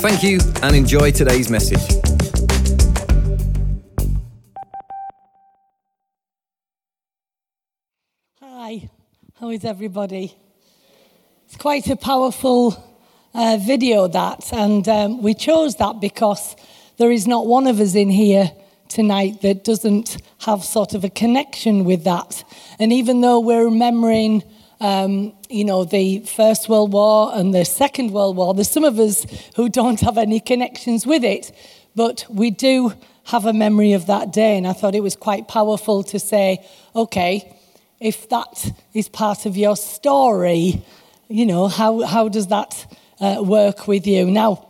Thank you and enjoy today's message. Hi, how is everybody? It's quite a powerful uh, video, that, and um, we chose that because there is not one of us in here tonight that doesn't have sort of a connection with that. And even though we're remembering um, you know, the First World War and the Second World War. There's some of us who don't have any connections with it, but we do have a memory of that day. And I thought it was quite powerful to say, okay, if that is part of your story, you know, how, how does that uh, work with you? Now,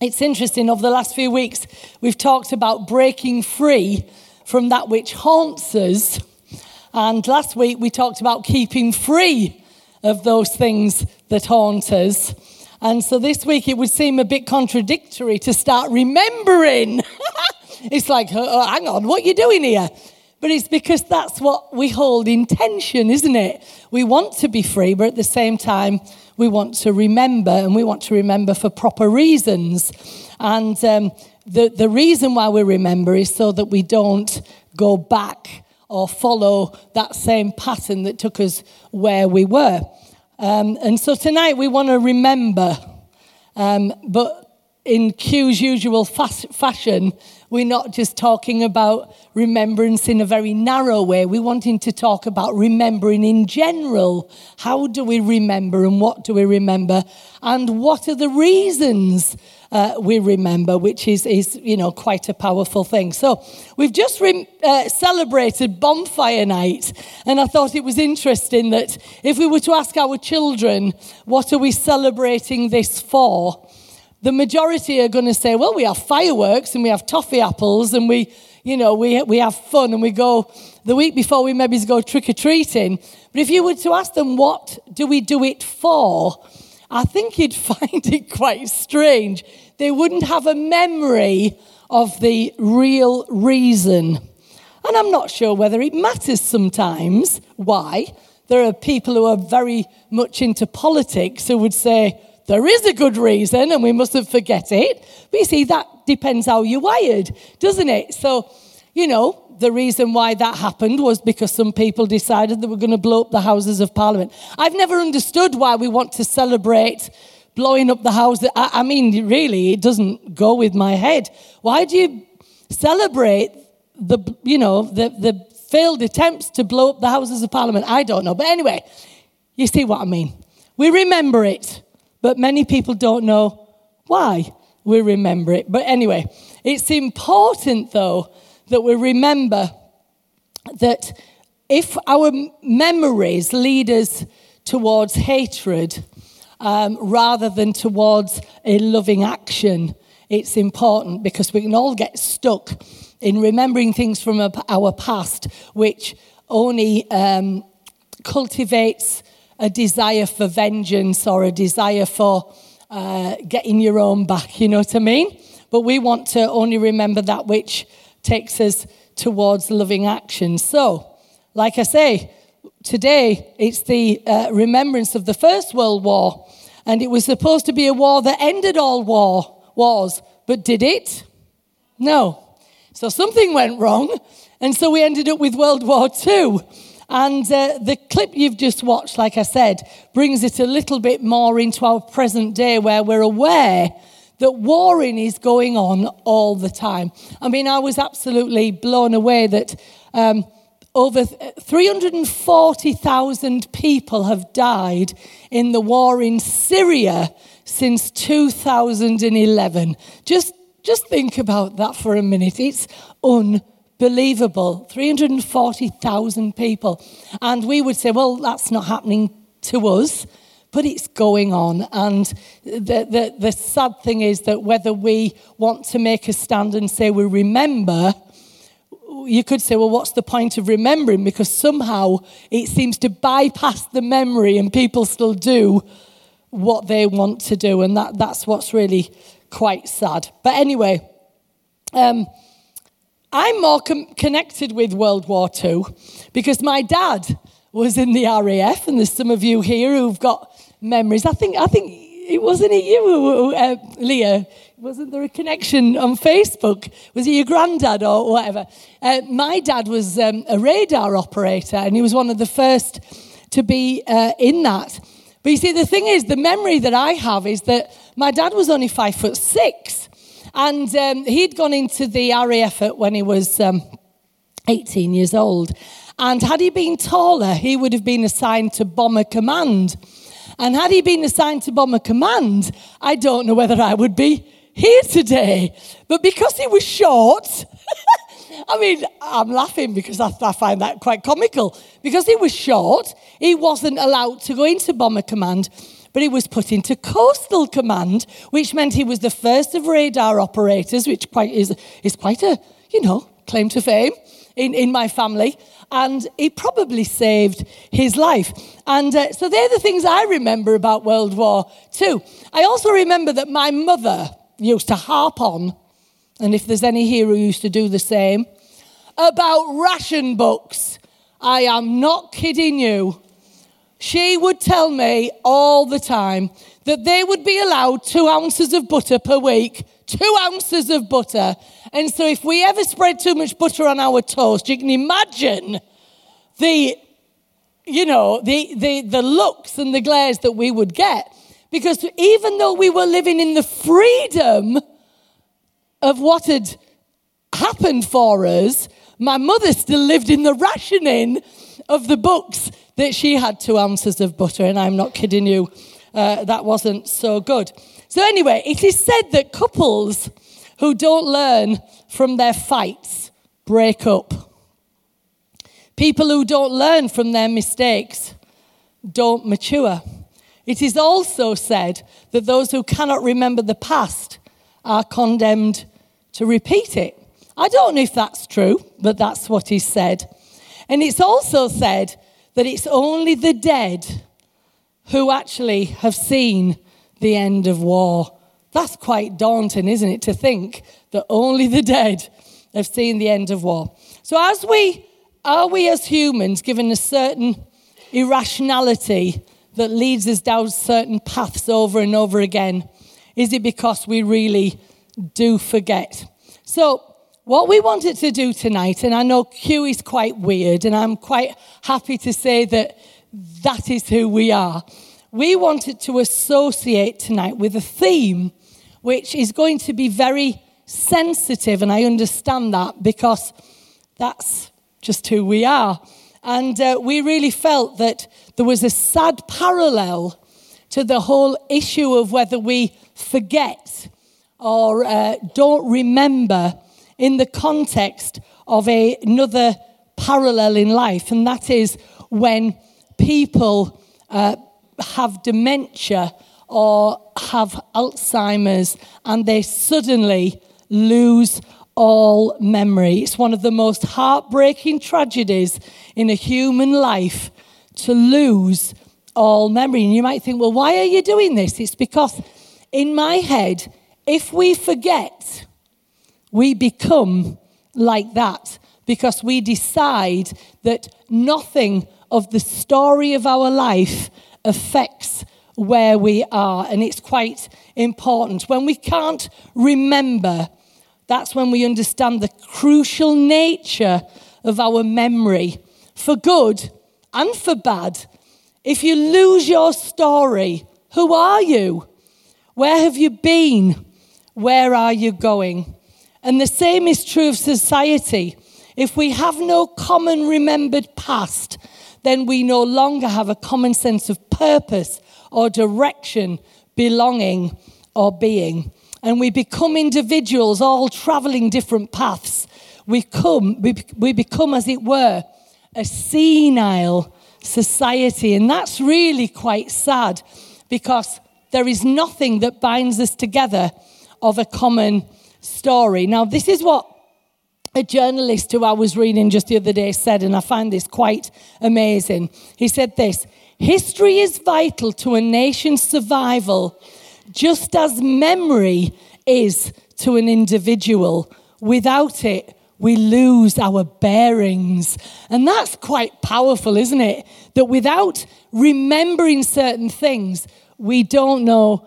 it's interesting, over the last few weeks, we've talked about breaking free from that which haunts us and last week we talked about keeping free of those things that haunt us. And so this week it would seem a bit contradictory to start remembering. it's like, oh, hang on, what are you doing here? But it's because that's what we hold in tension, isn't it? We want to be free, but at the same time, we want to remember, and we want to remember for proper reasons. And um, the, the reason why we remember is so that we don't go back or follow that same pattern that took us where we were. Um, and so tonight we want to remember, um, but in Q's usual fas- fashion, we're not just talking about remembrance in a very narrow way. We're wanting to talk about remembering in general. How do we remember and what do we remember? And what are the reasons uh, we remember, which is, is, you know, quite a powerful thing. So we've just re- uh, celebrated bonfire night, and I thought it was interesting that if we were to ask our children, what are we celebrating this for? The majority are going to say, well, we have fireworks and we have toffee apples and we, you know, we, we have fun and we go the week before we maybe go trick or treating. But if you were to ask them, what do we do it for? I think you'd find it quite strange. They wouldn't have a memory of the real reason. And I'm not sure whether it matters sometimes why. There are people who are very much into politics who would say, there is a good reason and we mustn't forget it. But you see, that depends how you're wired, doesn't it? So, you know, the reason why that happened was because some people decided they were going to blow up the Houses of Parliament. I've never understood why we want to celebrate blowing up the house. I, I mean, really, it doesn't go with my head. Why do you celebrate the, you know, the, the failed attempts to blow up the Houses of Parliament? I don't know. But anyway, you see what I mean. We remember it, but many people don't know why we remember it. But anyway, it's important, though, that we remember that if our memories lead us towards hatred um, rather than towards a loving action, it's important because we can all get stuck in remembering things from our past, which only um, cultivates a desire for vengeance or a desire for uh, getting your own back, you know what I mean? But we want to only remember that which takes us towards loving action. So, like I say, today it's the uh, remembrance of the First World War, and it was supposed to be a war that ended all war wars, but did it? No. So something went wrong, and so we ended up with World War II. And uh, the clip you've just watched, like I said, brings it a little bit more into our present day where we're aware that warring is going on all the time. I mean, I was absolutely blown away that um, over 340,000 people have died in the war in Syria since 2011. Just, just think about that for a minute. It's unbelievable. 340,000 people. And we would say, well, that's not happening to us. But it's going on. And the, the, the sad thing is that whether we want to make a stand and say we remember, you could say, well, what's the point of remembering? Because somehow it seems to bypass the memory and people still do what they want to do. And that, that's what's really quite sad. But anyway, um, I'm more com- connected with World War II because my dad was in the RAF, and there's some of you here who've got memories. I think, I think it wasn't it you, uh, Leah? Wasn't there a connection on Facebook? Was it your granddad or whatever? Uh, my dad was um, a radar operator, and he was one of the first to be uh, in that. But you see, the thing is, the memory that I have is that my dad was only five foot six, and um, he'd gone into the RAF when he was um, 18 years old. And had he been taller, he would have been assigned to Bomber Command. And had he been assigned to Bomber Command, I don't know whether I would be here today. But because he was short, I mean, I'm laughing because I, I, find that quite comical. Because he was short, he wasn't allowed to go into Bomber Command, but he was put into Coastal Command, which meant he was the first of radar operators, which quite is, is quite a, you know, claim to fame in, in my family. And it probably saved his life. And uh, so they're the things I remember about World War II. I also remember that my mother used to harp on and if there's any here who used to do the same, about ration books. I am not kidding you. She would tell me all the time that they would be allowed two ounces of butter per week. Two ounces of butter. And so if we ever spread too much butter on our toast, you can imagine the, you know, the, the, the looks and the glares that we would get. Because even though we were living in the freedom of what had happened for us, my mother still lived in the rationing of the books that she had two ounces of butter, and I'm not kidding you, uh, that wasn't so good. So, anyway, it is said that couples who don't learn from their fights break up. People who don't learn from their mistakes don't mature. It is also said that those who cannot remember the past are condemned to repeat it. I don't know if that's true, but that's what he said. And it's also said that it's only the dead who actually have seen the end of war. That's quite daunting, isn't it, to think that only the dead have seen the end of war. So, as we are we as humans given a certain irrationality that leads us down certain paths over and over again? Is it because we really do forget. So, what we wanted to do tonight, and I know Q is quite weird, and I'm quite happy to say that that is who we are. We wanted to associate tonight with a theme which is going to be very sensitive, and I understand that because that's just who we are. And uh, we really felt that there was a sad parallel to the whole issue of whether we forget or uh, don't remember in the context of a, another parallel in life, and that is when people uh, have dementia or have Alzheimer's and they suddenly lose all memory. It's one of the most heartbreaking tragedies in a human life to lose all memory. And you might think, well, why are you doing this? It's because in my head, if we forget, we become like that because we decide that nothing of the story of our life affects where we are. And it's quite important. When we can't remember, that's when we understand the crucial nature of our memory for good and for bad. If you lose your story, who are you? Where have you been? Where are you going? And the same is true of society. If we have no common remembered past, then we no longer have a common sense of purpose or direction, belonging or being. And we become individuals all traveling different paths. We, come, we, we become, as it were, a senile society. And that's really quite sad because there is nothing that binds us together of a common story. Now, this is what a journalist who I was reading just the other day said, and I find this quite amazing. He said this History is vital to a nation's survival, just as memory is to an individual. Without it, we lose our bearings. And that's quite powerful, isn't it? That without remembering certain things, we don't know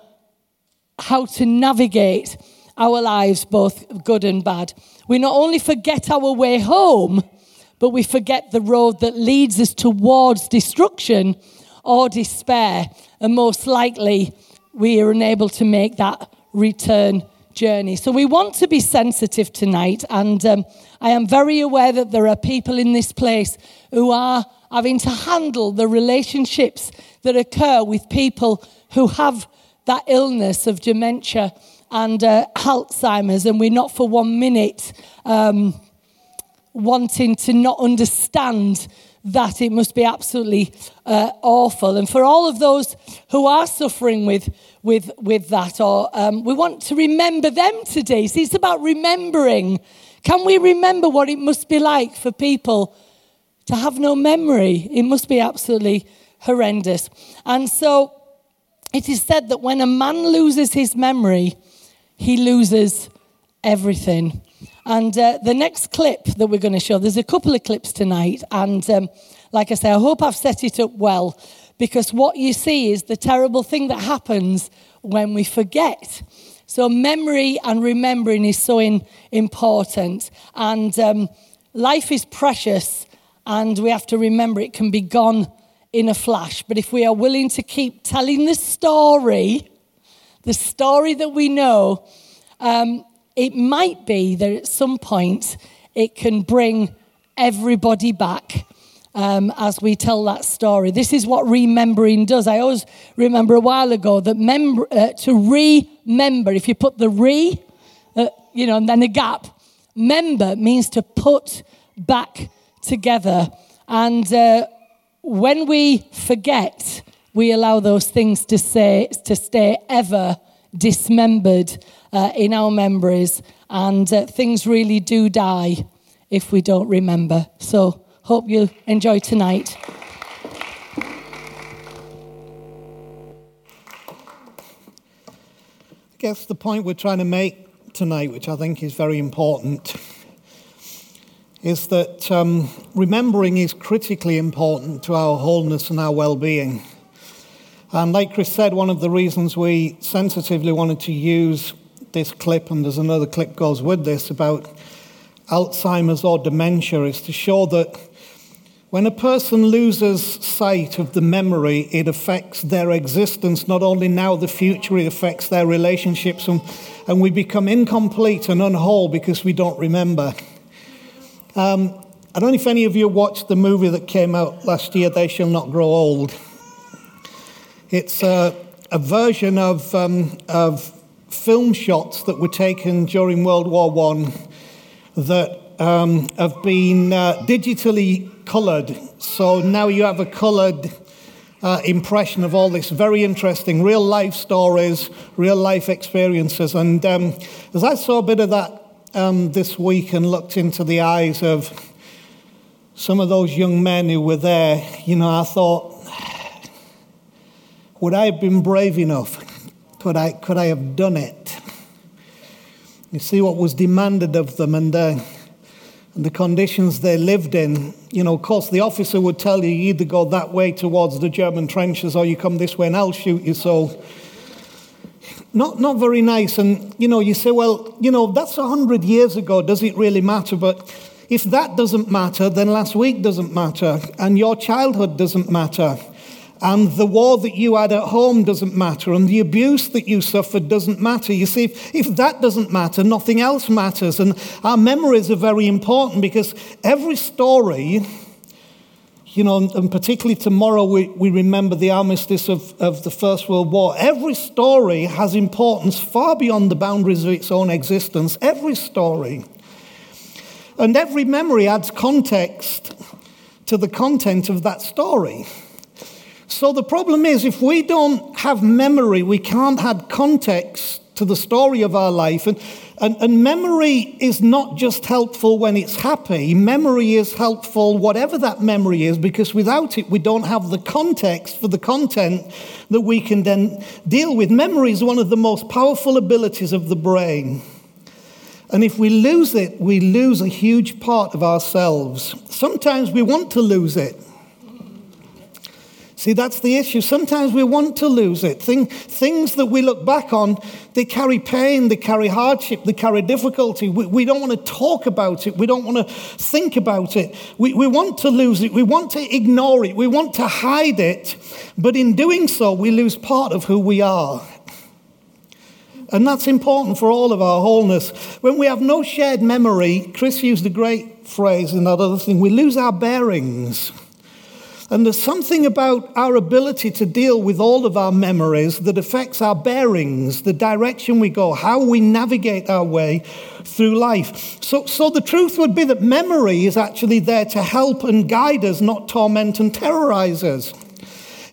how to navigate our lives, both good and bad. We not only forget our way home, but we forget the road that leads us towards destruction or despair. And most likely, we are unable to make that return journey. So we want to be sensitive tonight, and um, I am very aware that there are people in this place who are having to handle the relationships that occur with people who have that illness of dementia and uh, Alzheimer's, and we're not for one minute um, wanting to not understand that it must be absolutely uh, awful. And for all of those who are suffering with, with, with that, or um, we want to remember them today. See, it's about remembering. Can we remember what it must be like for people to have no memory? It must be absolutely horrendous. And so it is said that when a man loses his memory, he loses everything. And uh, the next clip that we're going to show, there's a couple of clips tonight. And um, like I say, I hope I've set it up well because what you see is the terrible thing that happens when we forget. So, memory and remembering is so in, important. And um, life is precious, and we have to remember it can be gone in a flash. But if we are willing to keep telling the story, the story that we know, um, it might be that at some point it can bring everybody back um, as we tell that story. This is what remembering does. I always remember a while ago that mem- uh, to remember, if you put the re, uh, you know, and then a gap, member means to put back together. And uh, when we forget, we allow those things to, say, to stay ever dismembered uh, in our memories, and uh, things really do die if we don't remember. So, hope you enjoy tonight. I guess the point we're trying to make tonight, which I think is very important, is that um, remembering is critically important to our wholeness and our well being. And like Chris said, one of the reasons we sensitively wanted to use this clip, and there's another clip goes with this about Alzheimer's or dementia, is to show that when a person loses sight of the memory, it affects their existence, not only now, the future, it affects their relationships, and, and we become incomplete and unwhole because we don't remember. Um, I don't know if any of you watched the movie that came out last year, They Shall Not Grow Old. It's a, a version of, um, of film shots that were taken during World War I that um, have been uh, digitally coloured. So now you have a coloured uh, impression of all this very interesting real life stories, real life experiences. And um, as I saw a bit of that um, this week and looked into the eyes of some of those young men who were there, you know, I thought, would I have been brave enough? Could I, could I have done it? You see what was demanded of them and, uh, and the conditions they lived in. You know, of course, the officer would tell you, you either go that way towards the German trenches or you come this way and I'll shoot you. So, not, not very nice. And, you know, you say, well, you know, that's 100 years ago. Does it really matter? But if that doesn't matter, then last week doesn't matter. And your childhood doesn't matter. And the war that you had at home doesn't matter, and the abuse that you suffered doesn't matter. You see, if, if that doesn't matter, nothing else matters. And our memories are very important because every story, you know, and particularly tomorrow we, we remember the armistice of, of the First World War. Every story has importance far beyond the boundaries of its own existence. Every story. And every memory adds context to the content of that story. So the problem is, if we don't have memory, we can't add context to the story of our life. And, and, and, memory is not just helpful when it's happy, memory is helpful, whatever that memory is, because without it, we don't have the context for the content that we can then deal with. Memory is one of the most powerful abilities of the brain. And if we lose it, we lose a huge part of ourselves. Sometimes we want to lose it. See, that's the issue. Sometimes we want to lose it. Thing, things that we look back on, they carry pain, they carry hardship, they carry difficulty. We, we don't want to talk about it. We don't want to think about it. We, we want to lose it. We want to ignore it. We want to hide it. But in doing so, we lose part of who we are. And that's important for all of our wholeness. When we have no shared memory, Chris used a great phrase in that other thing, we lose our bearings. And there's something about our ability to deal with all of our memories that affects our bearings, the direction we go, how we navigate our way through life. So, so the truth would be that memory is actually there to help and guide us, not torment and terrorize us.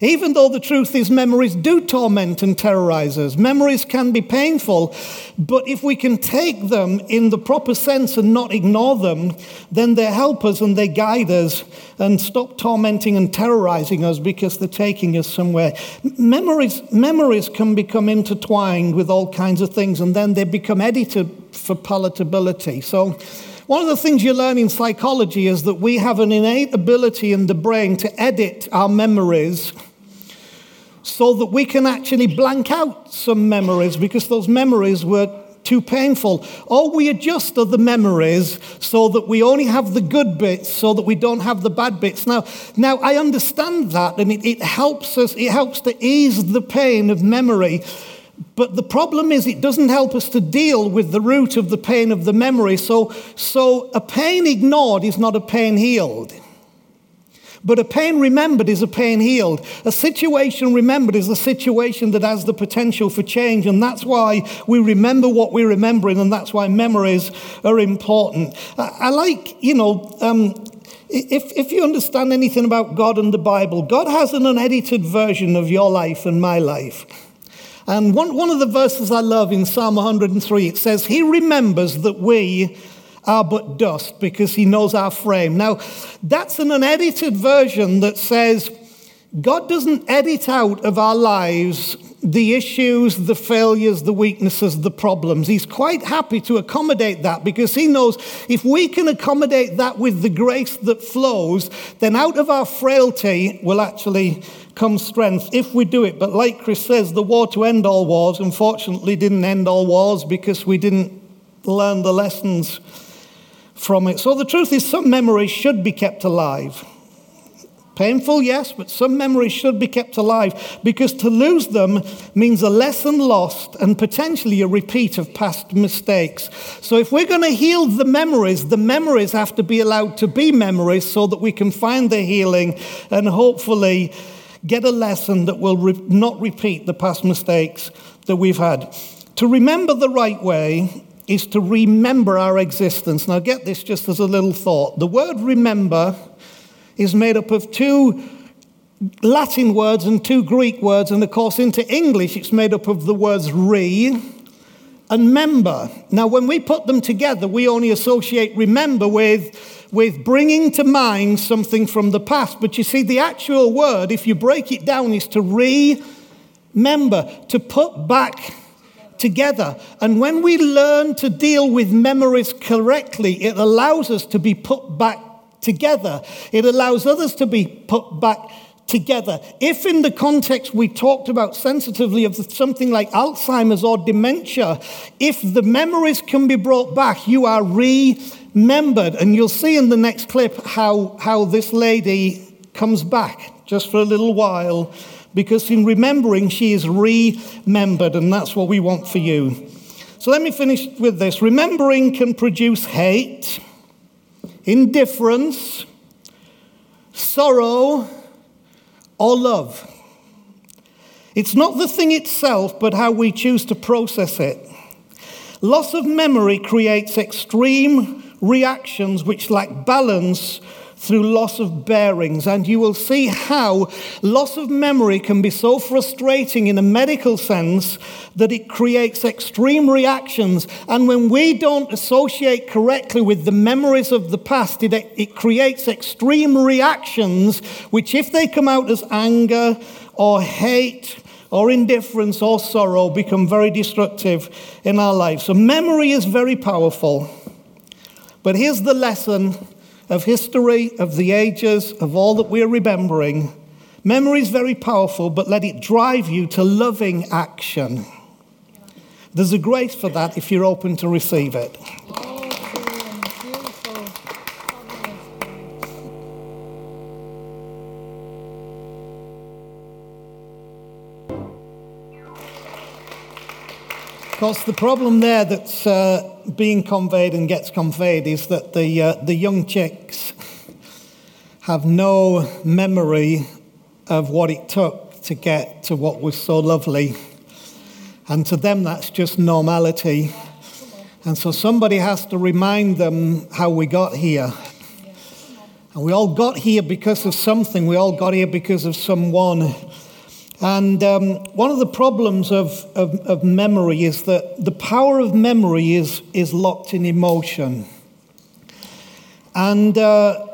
Even though the truth is, memories do torment and terrorize us. Memories can be painful, but if we can take them in the proper sense and not ignore them, then they help us and they guide us and stop tormenting and terrorizing us because they're taking us somewhere. Memories, memories can become intertwined with all kinds of things, and then they become edited for palatability. So, one of the things you learn in psychology is that we have an innate ability in the brain to edit our memories so that we can actually blank out some memories because those memories were too painful. Or we adjust the memories so that we only have the good bits so that we don't have the bad bits. Now, now I understand that and it, it helps us, it helps to ease the pain of memory. But the problem is, it doesn't help us to deal with the root of the pain of the memory. So, so a pain ignored is not a pain healed. But a pain remembered is a pain healed. A situation remembered is a situation that has the potential for change. And that's why we remember what we're remembering, and that's why memories are important. I, I like, you know, um, if, if you understand anything about God and the Bible, God has an unedited version of your life and my life. And one, one of the verses I love in Psalm 103, it says, He remembers that we are but dust because he knows our frame. Now, that's an unedited version that says God doesn't edit out of our lives the issues, the failures, the weaknesses, the problems. He's quite happy to accommodate that because he knows if we can accommodate that with the grace that flows, then out of our frailty will actually come strength if we do it. But like Chris says, the war to end all wars unfortunately didn't end all wars because we didn't learn the lessons from it. So the truth is, some memories should be kept alive. Painful, yes, but some memories should be kept alive because to lose them means a lesson lost and potentially a repeat of past mistakes. So, if we're going to heal the memories, the memories have to be allowed to be memories so that we can find the healing and hopefully get a lesson that will re- not repeat the past mistakes that we've had. To remember the right way is to remember our existence. Now, get this just as a little thought. The word remember is made up of two Latin words and two Greek words, and of course, into English, it's made up of the words re and member. Now, when we put them together, we only associate remember with, with bringing to mind something from the past. But you see, the actual word, if you break it down, is to remember, to put back together. And when we learn to deal with memories correctly, it allows us to be put back together. It allows others to be put back together. If, in the context we talked about sensitively of something like Alzheimer's or dementia, if the memories can be brought back, you are remembered. And you'll see in the next clip how, how this lady comes back just for a little while because in remembering, she is remembered, and that's what we want for you. So let me finish with this. Remembering can produce hate, indifference, sorrow, or love. It's not the thing itself, but how we choose to process it. Loss of memory creates extreme reactions which lack balance through loss of bearings. And you will see how loss of memory can be so frustrating in a medical sense that it creates extreme reactions. And when we don't associate correctly with the memories of the past, it, it creates extreme reactions, which, if they come out as anger or hate, or indifference or sorrow become very destructive in our lives. So, memory is very powerful. But here's the lesson of history, of the ages, of all that we're remembering. Memory is very powerful, but let it drive you to loving action. There's a grace for that if you're open to receive it. Course, the problem there that's uh, being conveyed and gets conveyed is that the, uh, the young chicks have no memory of what it took to get to what was so lovely. And to them, that's just normality. And so somebody has to remind them how we got here. And we all got here because of something, we all got here because of someone. And um, one of the problems of, of, of, memory is that the power of memory is, is locked in emotion. And uh,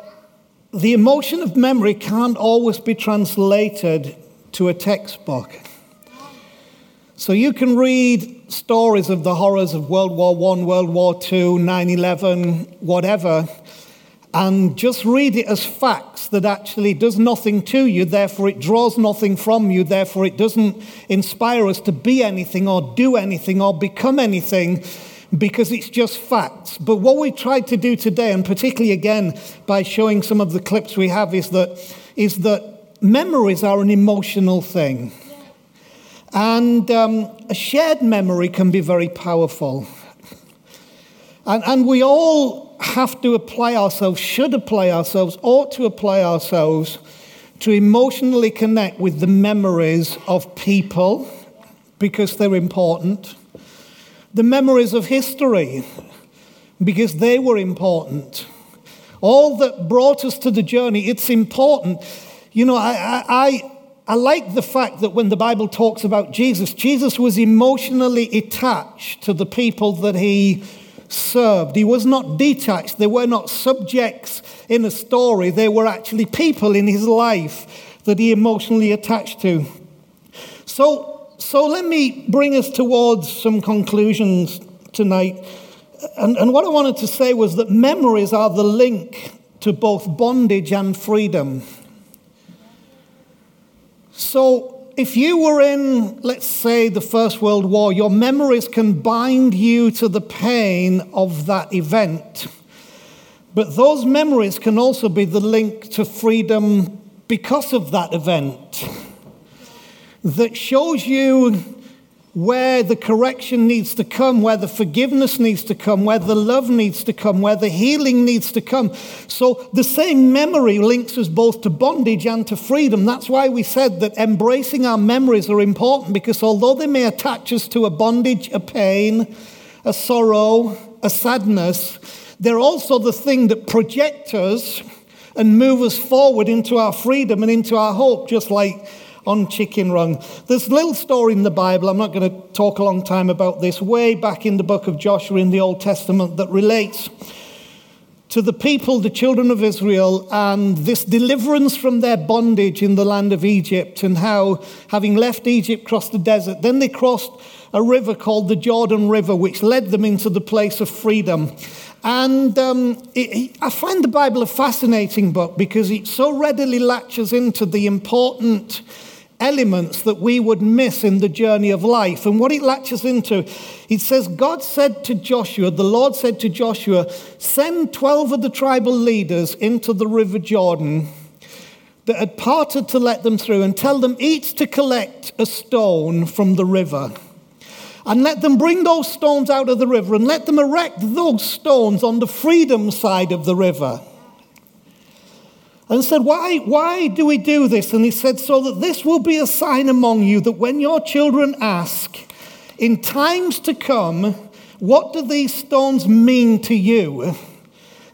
the emotion of memory can't always be translated to a textbook. So you can read stories of the horrors of World War I, World War II, 9 11, whatever and just read it as facts that actually does nothing to you, therefore it draws nothing from you, therefore it doesn't inspire us to be anything or do anything or become anything because it's just facts. But what we tried to do today, and particularly again by showing some of the clips we have, is that, is that memories are an emotional thing. And um, a shared memory can be very powerful. And, and we all have to apply ourselves, should apply ourselves, ought to apply ourselves to emotionally connect with the memories of people because they're important, the memories of history because they were important. All that brought us to the journey, it's important. You know, I, I, I like the fact that when the Bible talks about Jesus, Jesus was emotionally attached to the people that he served. He was not detached. They were not subjects in a story. They were actually people in his life that he emotionally attached to. So, so let me bring us towards some conclusions tonight. And, and what I wanted to say was that memories are the link to both bondage and freedom. So, if you were in, let's say, the First World War, your memories can bind you to the pain of that event. But those memories can also be the link to freedom because of that event that shows you where the correction needs to come, where the forgiveness needs to come, where the love needs to come, where the healing needs to come. So the same memory links us both to bondage and to freedom. That's why we said that embracing our memories are important because although they may attach us to a bondage, a pain, a sorrow, a sadness, they're also the thing that project us and move us forward into our freedom and into our hope, just like on chicken run. There's a little story in the Bible, I'm not going to talk a long time about this, way back in the book of Joshua in the Old Testament that relates to the people, the children of Israel, and this deliverance from their bondage in the land of Egypt, and how, having left Egypt, crossed the desert. Then they crossed a river called the Jordan River, which led them into the place of freedom. And um, it, I find the Bible a fascinating book because it so readily latches into the important elements that we would miss in the journey of life. And what it latches into, it says, God said to Joshua, the Lord said to Joshua, send 12 of the tribal leaders into the river Jordan that had parted to let them through and tell them each to collect a stone from the river. And let them bring those stones out of the river and let them erect those stones on the freedom side of the river and said, why, why do we do this? And he said, So that this will be a sign among you that when your children ask, in times to come, what do these stones mean to you?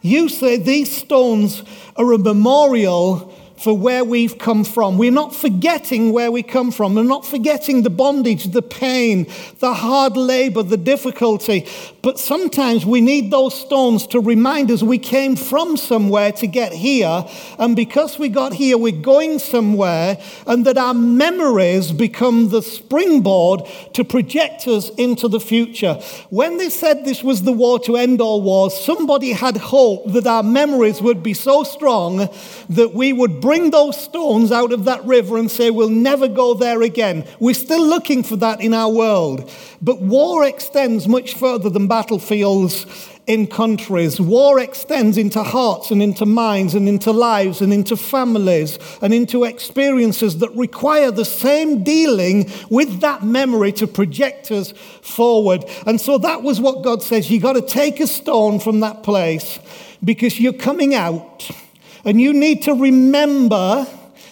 You say these stones are a memorial for where we've come from. We're not forgetting where we come from. We're not forgetting the bondage, the pain, the hard labor, the difficulty. But sometimes we need those stones to remind us we came from somewhere to get here. And because we got here, we're going somewhere. And that our memories become the springboard to project us into the future. When they said this was the war to end all wars, somebody had hope that our memories would be so strong that we would bring those stones out of that river and say, we'll never go there again. We're still looking for that in our world. But war extends much further than battlefields in countries. War extends into hearts and into minds and into lives and into families and into experiences that require the same dealing with that memory to project us forward. And so that was what God says. You got to take a stone from that place because you're coming out and you need to remember,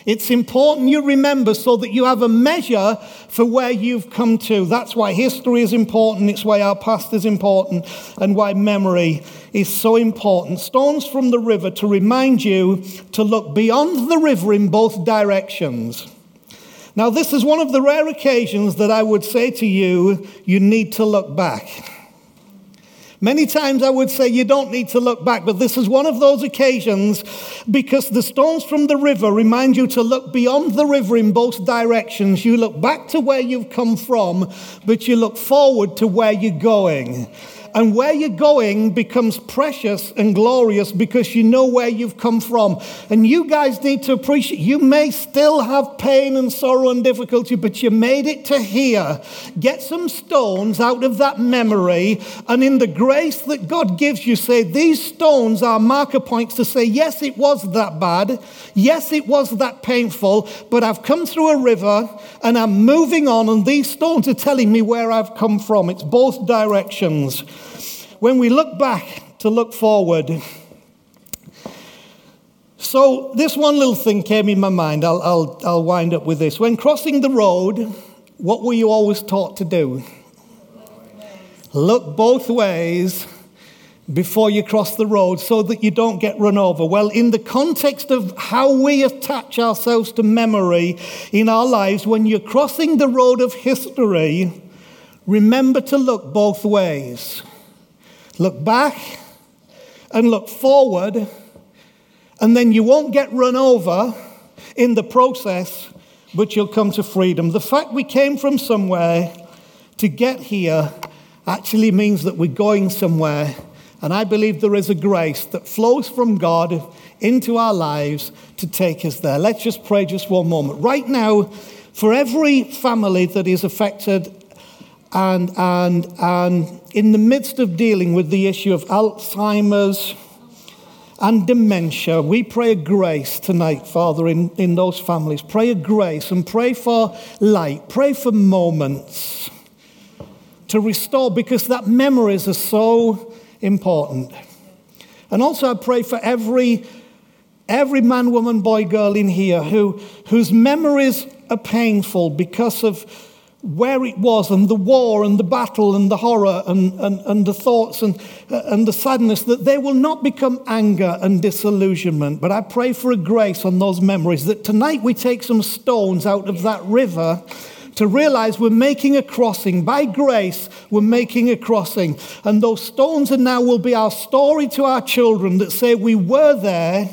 it's important you remember so that you have a measure for where you've come to. That's why history is important, it's why our past is important, and why memory is so important. Stones from the river to remind you to look beyond the river in both directions. Now, this is one of the rare occasions that I would say to you, you need to look back. Many times I would say you don't need to look back, but this is one of those occasions because the stones from the river remind you to look beyond the river in both directions. You look back to where you've come from, but you look forward to where you're going and where you're going becomes precious and glorious because you know where you've come from. And you guys need to appreciate, you may still have pain and sorrow and difficulty, but you made it to here. Get some stones out of that memory, and in the grace that God gives you, say, These stones are marker points to say, Yes, it was that bad. Yes, it was that painful, but I've come through a river and I'm moving on, and these stones are telling me where I've come from. It's both directions when we look back to look forward, so this one little thing came in my mind. I'll, I'll, I'll wind up with this. When crossing the road, what were you always taught to do? Look both ways before you cross the road so that you don't get run over. Well, in the context of how we attach ourselves to memory in our lives, when you're crossing the road of history, remember to look both ways. Look back and look forward, and then you won't get run over in the process, but you'll come to freedom. The fact we came from somewhere to get here actually means that we're going somewhere. And I believe there is a grace that flows from God into our lives to take us there. Let's just pray just one moment. Right now, for every family that is affected and, and, and in the midst of dealing with the issue of Alzheimer's and dementia, we pray a grace tonight, Father, in, in those families. Pray a grace and pray for light. Pray for moments to restore because that memories are so important. And also, I pray for every, every man, woman, boy, girl in here who, whose memories are painful because of where it was and the war and the battle and the horror and, and, and the thoughts and, uh, and the sadness, that they will not become anger and disillusionment. But I pray for a grace on those memories that tonight we take some stones out of that river to realize we're making a crossing. By grace, we're making a crossing. And those stones and now will be our story to our children that say we were there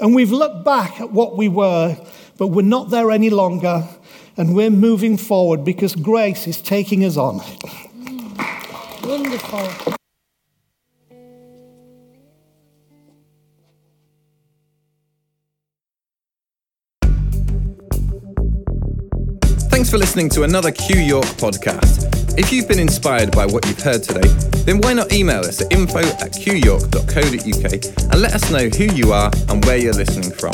and we've looked back at what we were, but we're not there any longer and we're moving forward because grace is taking us on. Mm, wonderful. Thanks for listening to another Q York podcast. If you've been inspired by what you've heard today, then why not email us at info at qyork.co.uk and let us know who you are and where you're listening from.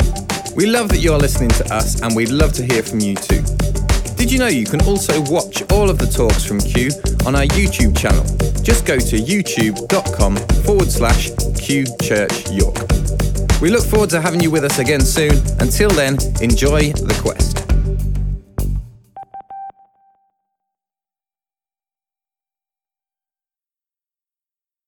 We love that you're listening to us and we'd love to hear from you too. Did you know you can also watch all of the talks from Q on our YouTube channel? Just go to youtube.com forward slash Q Church York. We look forward to having you with us again soon. Until then, enjoy the quest.